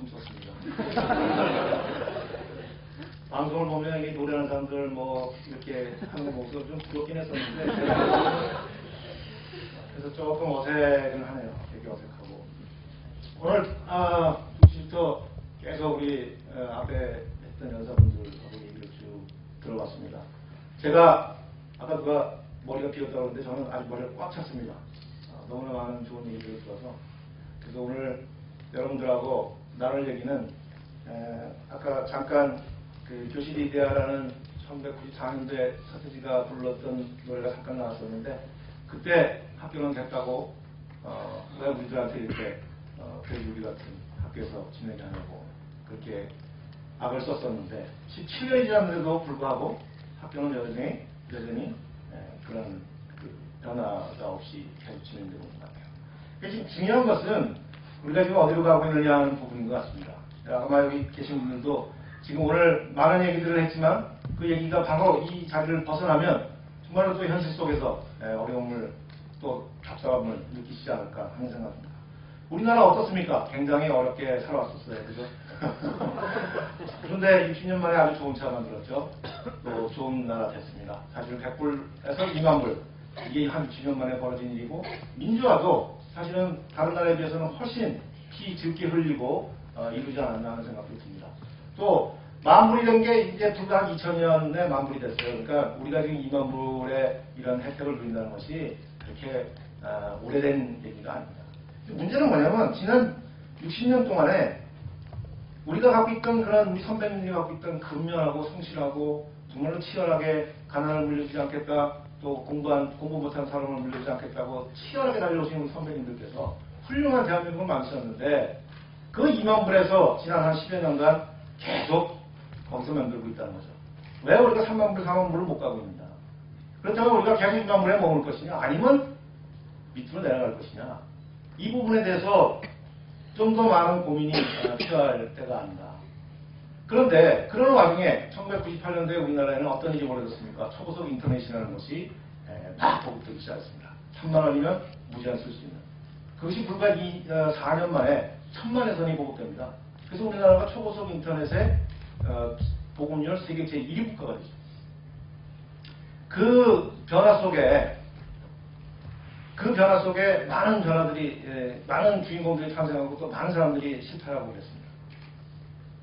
춤췄습니다. 방송을 보면 이 노래하는 사람들 뭐 이렇게 하는 거 모습 좀 부럽긴 했었는데 그래서 조금 어색은 하네요. 되게 어색하고 오늘 아 2시부터 계속 우리 어, 앞에 했던 여자분들하고 얘기를 쭉 들어봤습니다. 제가 아까 누가 머리가 비었다고 그러는데 저는 아직 머리가 꽉 찼습니다. 아, 너무나 많은 좋은 얘기를 들어서 그래서 오늘 여러분들하고 나눌 얘기는 에, 아까 잠깐 그 교실이 이데아라는 1994년도에 서태지가 불렀던 노래가 잠깐 나왔었는데 그때 학교는 됐다고 어, 왜 우리들한테 이렇게 어, 교육이 같은 학교에서 지내게 하냐고 그렇게 악을 썼었는데 17년이 지났는데도 불구하고 학교는 여전히 여전히 에, 그런 그 변화가 없이 계속 진행되고 있는 것 같아요. 지금 중요한 것은 우리가 지금 어디로 가고 있느냐 하는 부분인 것 같습니다. 아마 여기 계신 분들도 지금 오늘 많은 얘기들을 했지만 그 얘기가 바로 이 자리를 벗어나면 정말로 또 현실 속에서 에, 어려움을 또 답답함을 느끼시지 않을까 하는 생각입니다. 우리나라 어떻습니까? 굉장히 어렵게 살아왔었어요. 그죠? 그런데 60년 만에 아주 좋은 차 만들었죠. 또 좋은 나라 됐습니다. 사실 100불에서 2만 불. 이게 한 60년 만에 벌어진 일이고, 민주화도 사실은 다른 나라에 비해서는 훨씬 피 적게 흘리고 어, 이루지 않았나 하는 생각도 듭니다. 또 만불이 된게 이제 한 2000년에 만불이 됐어요. 그러니까 우리가 지금 2만 불의 이런 혜택을 누린다는 것이 그렇게 아, 오래된 얘기가 아닙니다. 문제는 뭐냐면 지난 60년 동안에 우리가 갖고 있던 그런 우리 선배님들이 갖고 있던 근면하고 성실하고 정말로 치열하게 가난을 물려주지 않겠다 또 공부한 공부 못한 사람을 물려주지 않겠다고 치열하게 달려오신 선배님들께서 훌륭한 대한민국을 만드셨는데 그 2만 불에서 지난 한 10여 년간 계속 거기서 만들고 있다는 거죠. 왜 우리가 3만 불, 4만 불을 못 가고 있느냐. 그렇다면 우리가 계속 2만 불에 머물 것이냐 아니면 밑으로 내려갈 것이냐. 이 부분에 대해서 좀 더 많은 고민이 어, 필요할 때가 아닌가. 그런데 그런 와중에 1998년도에 우리나라에는 어떤 일이 벌어졌습니까? 초고속 인터넷이라는 것이 에, 막 보급되기 시작했습니다. 3만 원이면 무제한 쓸 수 있는. 그것이 불과 이, 어, 4년 만에 천만 회선이 보급됩니다. 그래서 우리나라가 초고속 인터넷의 어, 보급률 세계 제1위 국가가 되죠. 그 변화 속에 그 변화 속에 많은 변화들이 예, 많은 주인공들이 탄생하고 또 많은 사람들이 실패하고 그랬습니다.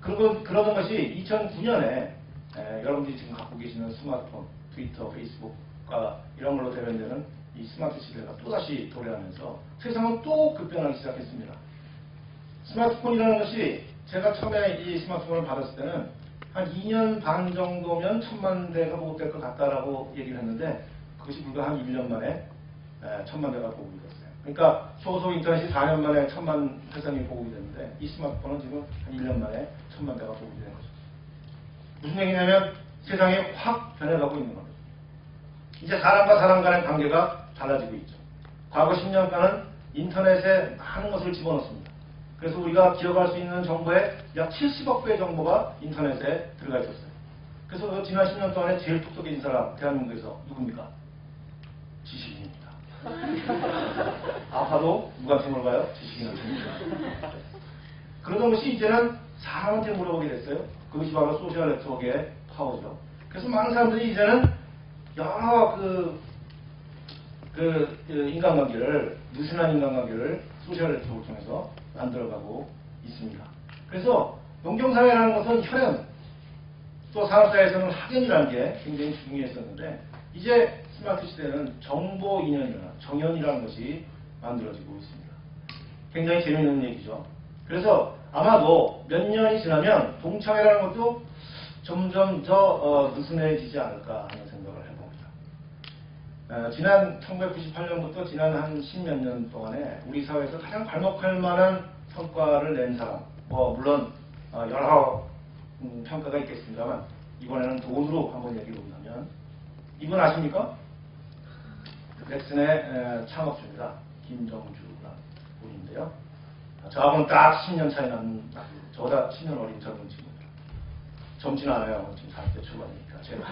그러고, 그러던 것이 2009년에 여러분들이 지금 갖고 계시는 스마트폰, 트위터, 페이스북과 이런 걸로 대변되는 이 스마트 시대가 또다시 도래하면서 세상은 또 급변하기 시작했습니다. 스마트폰이라는 것이 제가 처음에 이 스마트폰을 받았을 때는 한 2년 반 정도면 천만 대가 보급될 것 같다라고 얘기를 했는데 그것이 불과 한 1년 만에 에, 천만 대가 보급이 됐어요. 그러니까 초고속 인터넷이 4년 만에 천만 회선이 보급이 됐는데 이 스마트폰은 지금 한 1년 만에 천만 대가 보급이 된 거죠. 무슨 얘기냐면 세상이 확 변해가고 있는 겁니다. 이제 사람과 사람 간의 관계가 달라지고 있죠. 과거 10년간은 인터넷에 많은 것을 집어넣습니다. 그래서 우리가 기억할 수 있는 정보의 약 70억 배의 정보가 인터넷에 들어가 있었어요. 그래서 그 지난 10년 동안에 제일 똑똑해진 사람, 대한민국에서 누굽니까? 지식인입니다. 아파도 누구한테 물어봐요? 지식인입니다. 그러던 것이 이제는 사람한테 물어보게 됐어요. 그것이 바로 소셜 네트워크의 파워죠. 그래서 많은 사람들이 이제는 여러 그, 그, 그 인간관계를, 느슨한 인간관계를 소셜 네트워크를 통해서 만들어가고 있습니다. 그래서 농경사회라는 것은 혈연, 또 산업사회에서는 학연이라는 게 굉장히 중요했었는데, 이제 스마트 시대는 정보 인연이나 정연이라는 것이 만들어지고 있습니다. 굉장히 재미있는 얘기죠. 그래서 아마도 몇 년이 지나면 동창회라는 것도 점점 더 어, 느슨해지지 않을까 하는 생각을 해봅니다. 어, 지난 1998년부터 지난 한 십몇 년 동안에 우리 사회에서 가장 발목할 만한 성과를 낸 사람, 뭐 물론 어, 여러 음, 평가가 있겠습니다만 이번에는 돈으로 한번 얘기해 본다면 이분 아십니까? 넥슨의 에, 창업주입니다. 김정주라는 분인데요. 저하고는 딱 10년 차이 나는 저보다 10년 어린 젊은 친구입니다. 젊진 않아요. 지금 40대 초반이니까 제가.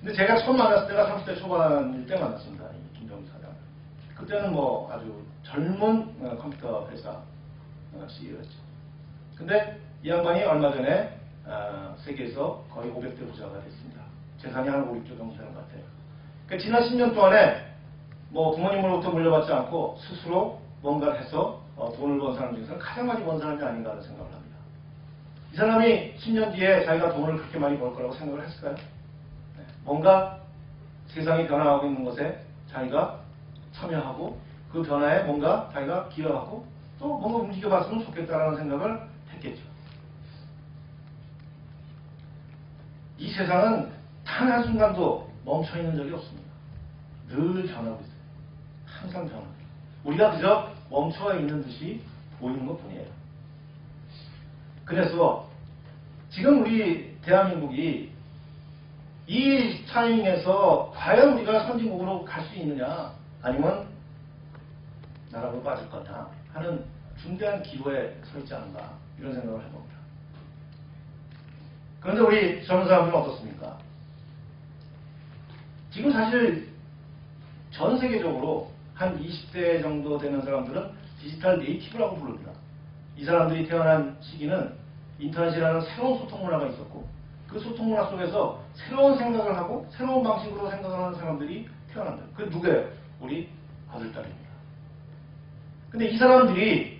근데 제가 처음 만났을 때가 30대 초반일 때 만났습니다. 이 김정주 사장. 그때는 뭐 아주 젊은 어, 컴퓨터 회사 어, CEO였죠. 근데 이 양반이 얼마 전에 어, 세계에서 거의 500대 부자가 됐습니다. 재산이 한 5, 6조 정도 되는 것 같아요. 그 지난 10년 동안에 뭐 부모님으로부터 물려받지 않고 스스로 뭔가를 해서 어, 돈을 번 사람 중에서 가장 많이 번 사람이 아닌가 하는 생각을 합니다. 이 사람이 10년 뒤에 자기가 돈을 그렇게 많이 벌 거라고 생각을 했을까요? 네. 뭔가 세상이 변화하고 있는 것에 자기가 참여하고 그 변화에 뭔가 자기가 기여하고 또 뭔가 움직여봤으면 좋겠다라는 생각을 했겠죠. 이 세상은 단 한순간도 멈춰 있는 적이 없습니다. 늘 변하고 있어요. 항상 변하고 있어요. 우리가 그저 멈춰 있는 듯이 보이는 것 뿐이에요. 그래서 지금 우리 대한민국이 이 타이밍에서 과연 우리가 선진국으로 갈 수 있느냐 아니면 나라로 빠질 거냐 하는 중대한 기로에 서 있지 않은가 이런 생각을 해봅니다. 그런데 우리 젊은 사람들은 어떻습니까? 지금 사실 전 세계적으로 한 20대 정도 되는 사람들은 디지털 네이티브라고 부릅니다. 이 사람들이 태어난 시기는 인터넷이라는 새로운 소통 문화가 있었고 그 소통 문화 속에서 새로운 생각을 하고 새로운 방식으로 생각하는 사람들이 태어난다. 그 누구예요? 우리 아들딸입니다. 근데 이 사람들이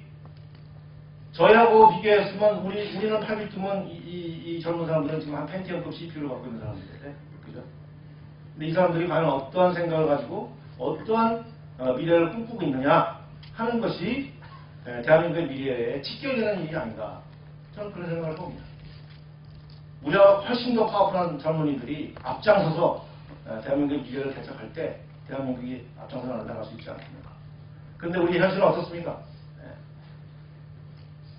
저희하고 비교했으면 우리, 우리는 8비트면 이, 이, 이 젊은 사람들은 지금 한 펜티엄급 CPU를 갖고 있는 사람들인데? 근데 이 사람들이 과연 어떠한 생각을 가지고 어떠한 어, 미래를 꿈꾸고 있느냐 하는 것이 에, 대한민국의 미래에 직결되는 일이 아닌가 저는 그런 생각을 봅니다. 우리가 훨씬 더 파워풀한 젊은이들이 앞장서서 에, 대한민국의 미래를 개척할 때 대한민국이 앞장서 나갈 수 있지 않습니까? 그런데 우리 현실은 어떻습니까? 예.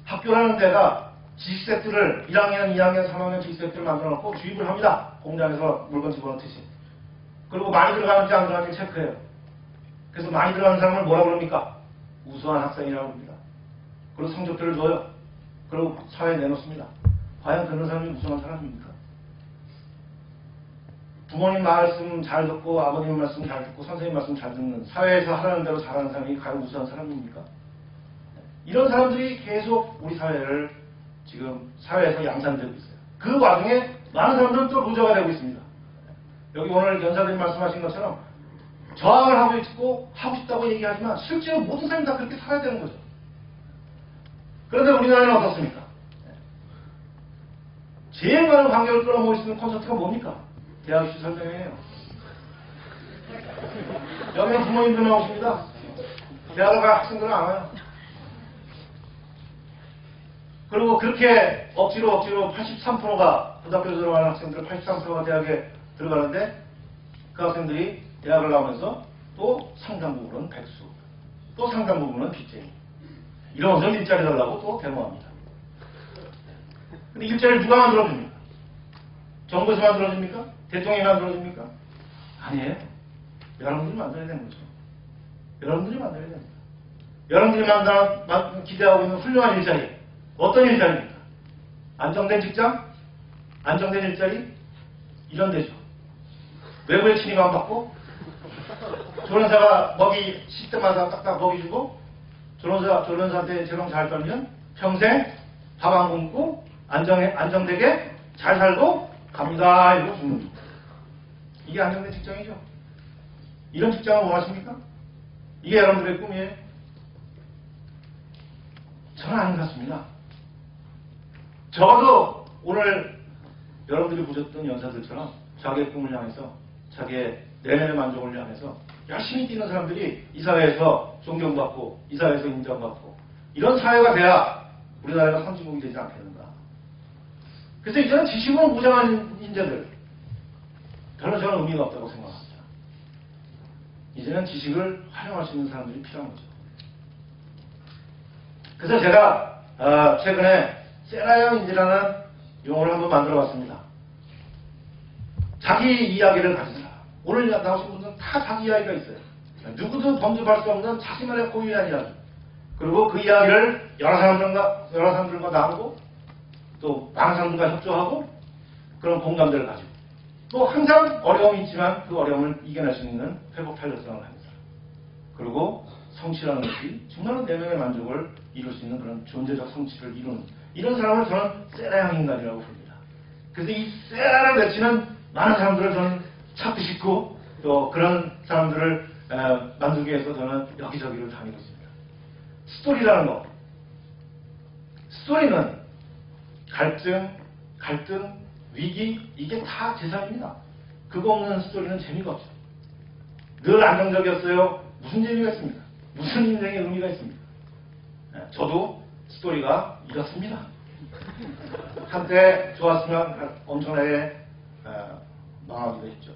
학교라는 데가 지식 세트를 1학년, 2학년, 3학년 지식 세트를 만들어 놓고 주입을 합니다. 공장에서 물건 집어넣듯이. 그리고 많이 들어가는지 안 들어가는지 체크해요. 그래서 많이 들어가는 사람을 뭐라 그럽니까? 우수한 학생이라고 합니다. 그리고 성적표를 줘요. 그리고 사회에 내놓습니다. 과연 그런 사람이 우수한 사람입니까? 부모님 말씀 잘 듣고 아버님 말씀 잘 듣고 선생님 말씀 잘 듣는 사회에서 하라는 대로 잘하는 사람이 과연 우수한 사람입니까? 이런 사람들이 계속 우리 사회를 지금 사회에서 양산되고 있어요. 그 와중에 많은 사람들은 또 루저가 되고 있습니다. 여기 오늘 연사님 말씀하신 것처럼 저항을 하고 있고 하고 싶다고 얘기하지만 실제로 모든 사람이 다 그렇게 살아야 되는 거죠. 그런데 우리나라는 어떻습니까? 많은 관객을 끌어모을 수 있는 콘서트가 뭡니까? 대학 입시 설명회예요. 여기는 부모님들 나오십니다. 대학을 갈 학생들은 안 와요. 그리고 그렇게 억지로 억지로 83%가 고등학교 들어가는 학생들 83%가 대학에 들어가는데 그 학생들이 대학을 나오면서 또 상당 부분은 백수, 또 상당 부분은 빚쟁이. 이러면서 일자리 달라고 또 데모합니다. 근데 일자리를 누가 만들어줍니까? 정부에서 만들어줍니까? 대통령이 만들어줍니까? 아니에요. 여러분들이 만들어야 되는 거죠. 여러분들이 만들어야 됩니다. 여러분들이 만들, 만- 기대하고 있는 훌륭한 일자리. 어떤 일자리입니까? 안정된 직장? 안정된 일자리? 이런 데죠. 외부의 침입 안 받고, 조련사가 먹이, 시때마다 딱딱 먹이 주고, 조련사, 조련사한테 재롱 잘 떨면 평생 밥 안 굶고, 안정해, 안정되게 잘 살고 갑니다. 이러고 죽는 거. 이게 안정된 직장이죠. 이런 직장을 원하십니까? 이게 여러분들의 꿈이에요? 저는 아닌 것 같습니다. 적어도 오늘 여러분들이 보셨던 연사들처럼 자기의 꿈을 향해서 자기의 내면의 만족을 향해서 열심히 뛰는 사람들이 이 사회에서 존경받고 이 사회에서 인정받고 이런 사회가 돼야 우리나라가 선진국이 되지 않겠는가. 그래서 이제는 지식으로 무장한 인재들 별로 저는 의미가 없다고 생각합니다. 이제는 지식을 활용할 수 있는 사람들이 필요한 거죠. 그래서 제가 어, 최근에 세라형인지라는 용어를 한번 만들어 봤습니다. 자기 이야기를 가진. 오늘 나오신 분들은 다 자기 이야기가 있어요. 누구도 수 없는 자신만의 고유한 이야기. 그리고 그 이야기를 여러 사람들과, 여러 사람들과 나누고, 또 많은 사람들과 협조하고, 그런 공감대를 가지고, 또 항상 어려움이 있지만 그 어려움을 이겨낼 수 있는 회복 탄력성을 사람. 그리고 성취라는 것이 정말로 내면의 만족을 이룰 수 있는 그런 존재적 성취를 이루는 이런 사람을 저는 세라양 인간이라고 부릅니다. 그래서 이 세라를 외치는 많은 사람들을 저는 찾고 싶고 또 그런 사람들을 에, 만들기 위해서 저는 여기저기를 다니고 있습니다. 스토리라는 거. 스토리는 갈등, 갈등, 위기 이게 다 재산입니다. 그거 없는 스토리는 재미가 없죠. 늘 안정적이었어요. 무슨 재미가 있습니까? 무슨 인생의 의미가 있습니까? 예, 저도 스토리가 이렇습니다. 한때 좋았으면 엄청나게 어, 망하기도 했죠.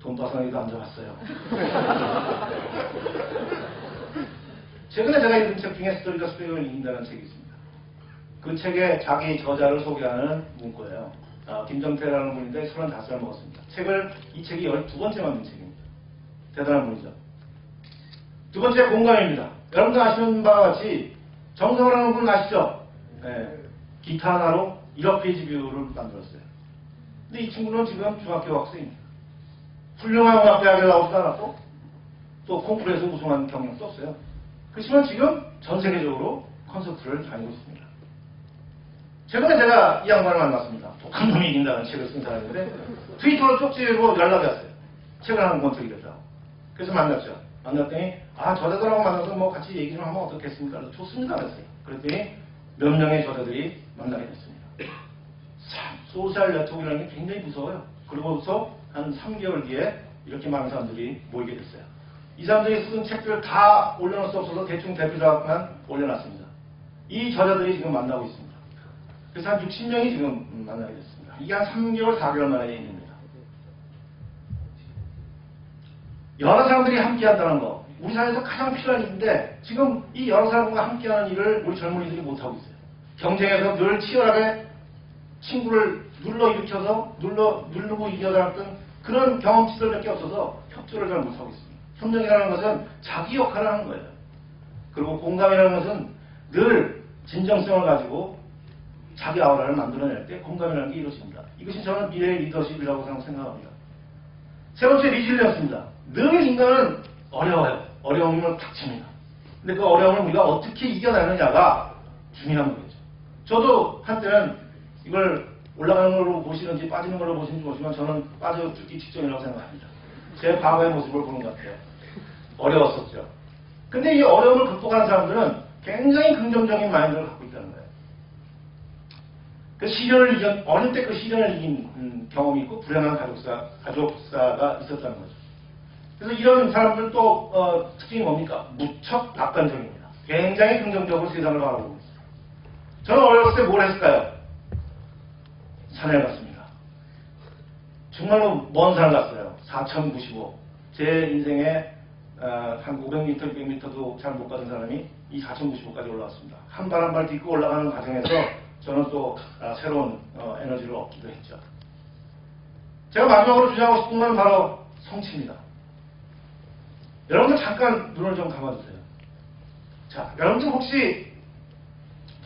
돈바상에도 앉아봤어요. 최근에 제가 읽은 책 중에 스토리가 스토리를 이긴다는 책이 있습니다. 그 책에 자기 저자를 소개하는 문구예요. 아, 김정태라는 분인데 35살 먹었습니다. 책을, 이 책이 12번째 만든 책입니다. 대단한 분이죠. 두 번째 공감입니다. 여러분들 아시는 바와 같이 정성하라는 분 아시죠? 네, 기타 하나로 1억 page view를 만들었어요. 근데 이 친구는 지금 중학교 학생입니다. 훌륭한 음악대학에 나오지도 않았고 또 콩쿠르에서 우승한 경력도 없어요. 그렇지만 지금 전 세계적으로 콘서트를 다니고 있습니다. 최근에 제가 이 양반을 만났습니다. 독한 놈이 이긴다는 책을 쓴 사람인데 트위터로 쪽지로 연락이 왔어요. 책을 하나 권 드리겠다고. 그래서 만났죠. 만났더니 아 저자들하고 만나서 뭐 같이 얘기 좀 하면 어떻겠습니까? 좋습니다 그랬어요. 그랬더니 몇 명의 저자들이 만나게 됐습니다. 참 소셜 네트워크라는 게 굉장히 무서워요. 그러고서 한 3개월 뒤에 이렇게 많은 사람들이 모이게 됐어요. 이 사람들이 쓴 책들 다 올려놓을 수 없어서 대충 대표작만 올려놨습니다. 이 저자들이 지금 만나고 있습니다. 그래서 한 60명이 지금 음, 만나게 됐습니다. 이게 한 3개월, 4개월 만의 일입니다. 여러 사람들이 함께 한다는 거, 우리 사회에서 가장 필요한 일인데, 지금 이 여러 사람과 함께 하는 일을 우리 젊은이들이 못하고 있어요. 경쟁에서 늘 치열하게 친구를 눌러 일으켜서 눌러, 누르고 이겨나갔던 그런 경험치들밖에 없어서 협조를 잘 못하고 있습니다. 협력이라는 것은 자기 역할을 하는 거예요. 그리고 공감이라는 것은 늘 진정성을 가지고 자기 아우라를 만들어낼 때 공감이라는 게 이루어집니다. 이것이 저는 미래의 리더십이라고 생각합니다. 세 번째 리질리언스입니다. 늘 인간은 어려워요. 어려움을 닥칩니다. 근데 그 어려움을 우리가 어떻게 이겨내느냐가 중요한 거겠죠. 저도 한때는 이걸 올라가는 걸로 보시는지 빠지는 걸로 보시는지 모르지만 저는 빠져 죽기 직전이라고 생각합니다. 제 과거의 모습을 보는 것 같아요. 어려웠었죠. 근데 이 어려움을 극복하는 사람들은 굉장히 긍정적인 마인드를 갖고 있다는 거예요. 그 시련을 이겨, 어릴 때그 시련을 이긴 음, 경험이 있고 불행한 가족사, 가족사가 있었다는 거죠. 그래서 이런 사람들 또 어, 특징이 뭡니까? 무척 낙관적입니다. 굉장히 긍정적으로 세상을 바라보고 있습니다. 저는 어렸을 때 뭘 했을까요? 산에 갔습니다. 정말로 먼 산을 갔어요. 4,095. 제 인생에 어, 한 500m, 600m도 잘 못 가는 사람이 이 4,095까지 올라왔습니다. 한 발 한 발 딛고 올라가는 과정에서 저는 또 아, 새로운 어, 에너지를 얻기도 했죠. 제가 마지막으로 주장하고 싶은 건 바로 성취입니다. 여러분들 잠깐 눈을 좀 감아주세요. 자, 여러분들 혹시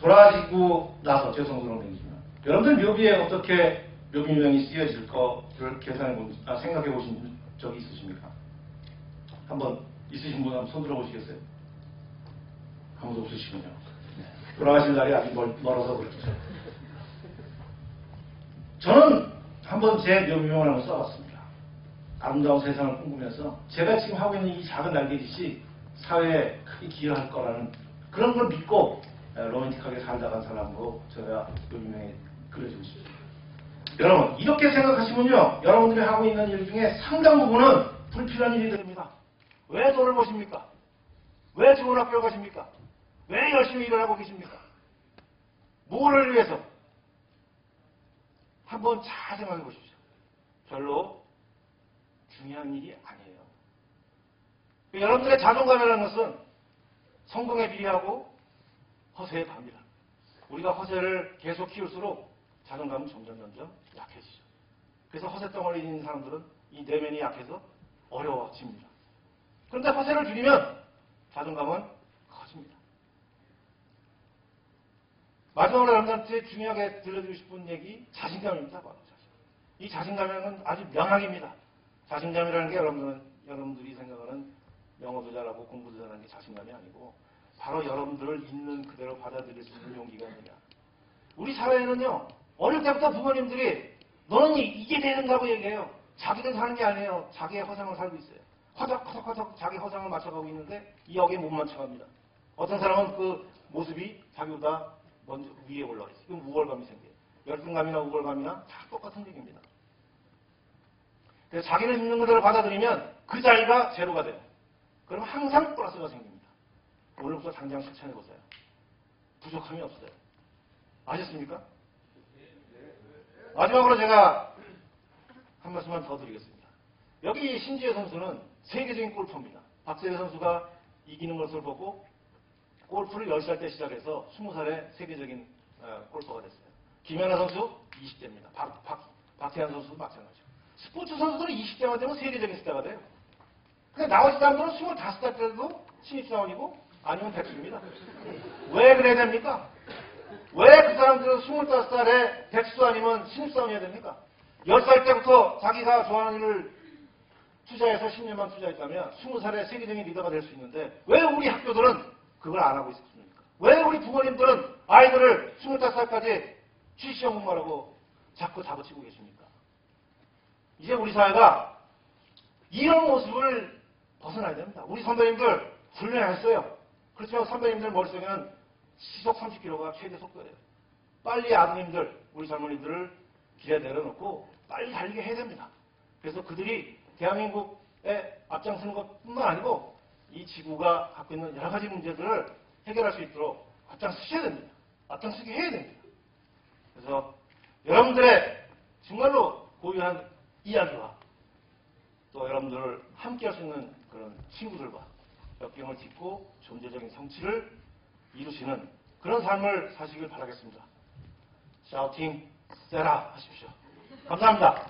돌아가시고 나서 죄송스러운 얘기지만 여러분들 묘비에 어떻게 묘비명이 쓰여질 거를 계산해 본, 아, 생각해 보신 적이 있으십니까? 한번 있으신 분 한번 손 들어 보시겠어요? 아무도 없으시군요. 네. 돌아가실 날이 아직 멀, 멀어서 그렇죠. 저는 한번 제 묘비명을 한번 써봤습니다. 아름다운 세상을 꿈꾸면서 제가 지금 하고 있는 이 작은 날개짓이 사회에 크게 기여할 거라는 그런 걸 믿고 에, 로맨틱하게 살다 간 사람으로 제가 묘비명에 그려지고 싶습니다. 여러분 이렇게 생각하시면요 여러분들이 하고 있는 일 중에 상당 부분은 불필요한 일들입니다. 왜 돈을 버십니까? 왜 좋은 학교를 가십니까? 왜 열심히 일을 하고 계십니까? 뭐를 위해서? 한번 잘 생각해 보십시오. 별로 중요한 일이 아니에요. 여러분들의 자존감이라는 것은 성공에 비례하고 허세에 답니다. 우리가 허세를 계속 키울수록 자존감은 점점 점점 약해지죠. 그래서 허세 덩어리 있는 사람들은 이 내면이 약해서 어려워집니다. 그런데 허세를 줄이면 자존감은 커집니다. 마지막으로 여러분들한테 중요하게 들려드리고 싶은 얘기 자신감입니다. 이 자신감은 아주 명학입니다. 자신감이라는 게 여러분들, 여러분들이 생각하는 영어도 잘하고 공부도 잘하는 게 자신감이 아니고 바로 여러분들을 있는 그대로 받아들일 수 있는 용기가 있느냐. 우리 사회에는요, 어릴 때부터 부모님들이 너는 이- 이게 되는다고 얘기해요. 자기는 사는 게 아니에요. 자기의 허상을 살고 있어요. 허덕, 허덕, 허덕 자기 허상을 맞춰가고 있는데 이 역에 못 맞춰갑니다. 어떤 사람은 그 모습이 자기보다 먼저 위에 올라가 있어요. 이건 우월감이 생겨요. 열등감이나 우월감이나 다 똑같은 얘기입니다. 그래서 자기는 있는 그대로 받아들이면 그 자리가 제로가 돼요. 그럼 항상 플러스가 생깁니다. 오늘부터 당장 실천해보세요. 부족함이 없어요. 아셨습니까? 마지막으로 제가 한 말씀만 더 드리겠습니다. 여기 신지혜 선수는 세계적인 골퍼입니다. 박세혜 선수가 이기는 것을 보고 골프를 10살 때 시작해서 20살에 세계적인 어, 골퍼가 됐어요. 김연아 선수 20대입니다. 박, 박, 박태환 선수도 마찬가지고. 스포츠 선수들은 20대만 되면 세계적인 스타가 돼요. 근데 나머지 사람들은 25살 때도 신입사원이고 아니면 백수입니다. 왜 그래야 됩니까? 왜 그 사람들은 25살에 백수 아니면 신입사원이어야 됩니까? 10살 때부터 자기가 좋아하는 일을 투자해서 10년만 투자했다면 20살에 세계적인 리더가 될 수 있는데 왜 우리 학교들은 그걸 안 하고 있습니까? 왜 우리 부모님들은 아이들을 25살까지 취시험 공부하라고 자꾸 다붙이고 계십니까? 이제 우리 사회가 이런 모습을 벗어나야 됩니다. 우리 선배님들 훌륭했어요. 그렇지만 선배님들 머릿속에는 시속 30km가 최대 속도예요. 빨리 아드님들, 우리 젊은이들을 길에 내려놓고 빨리 달리게 해야 됩니다. 그래서 그들이 대한민국에 앞장서는 것뿐만 아니고 이 지구가 갖고 있는 여러 가지 문제들을 해결할 수 있도록 앞장서셔야 됩니다. 앞장서게 해야 됩니다. 그래서 여러분들의 정말로 고유한 이야기와 또 여러분들을 함께 할 수 있는 그런 친구들과 역경을 딛고 존재적인 성취를 이루시는 그런 삶을 사시길 바라겠습니다. 샤우팅 세라 하십시오. 감사합니다.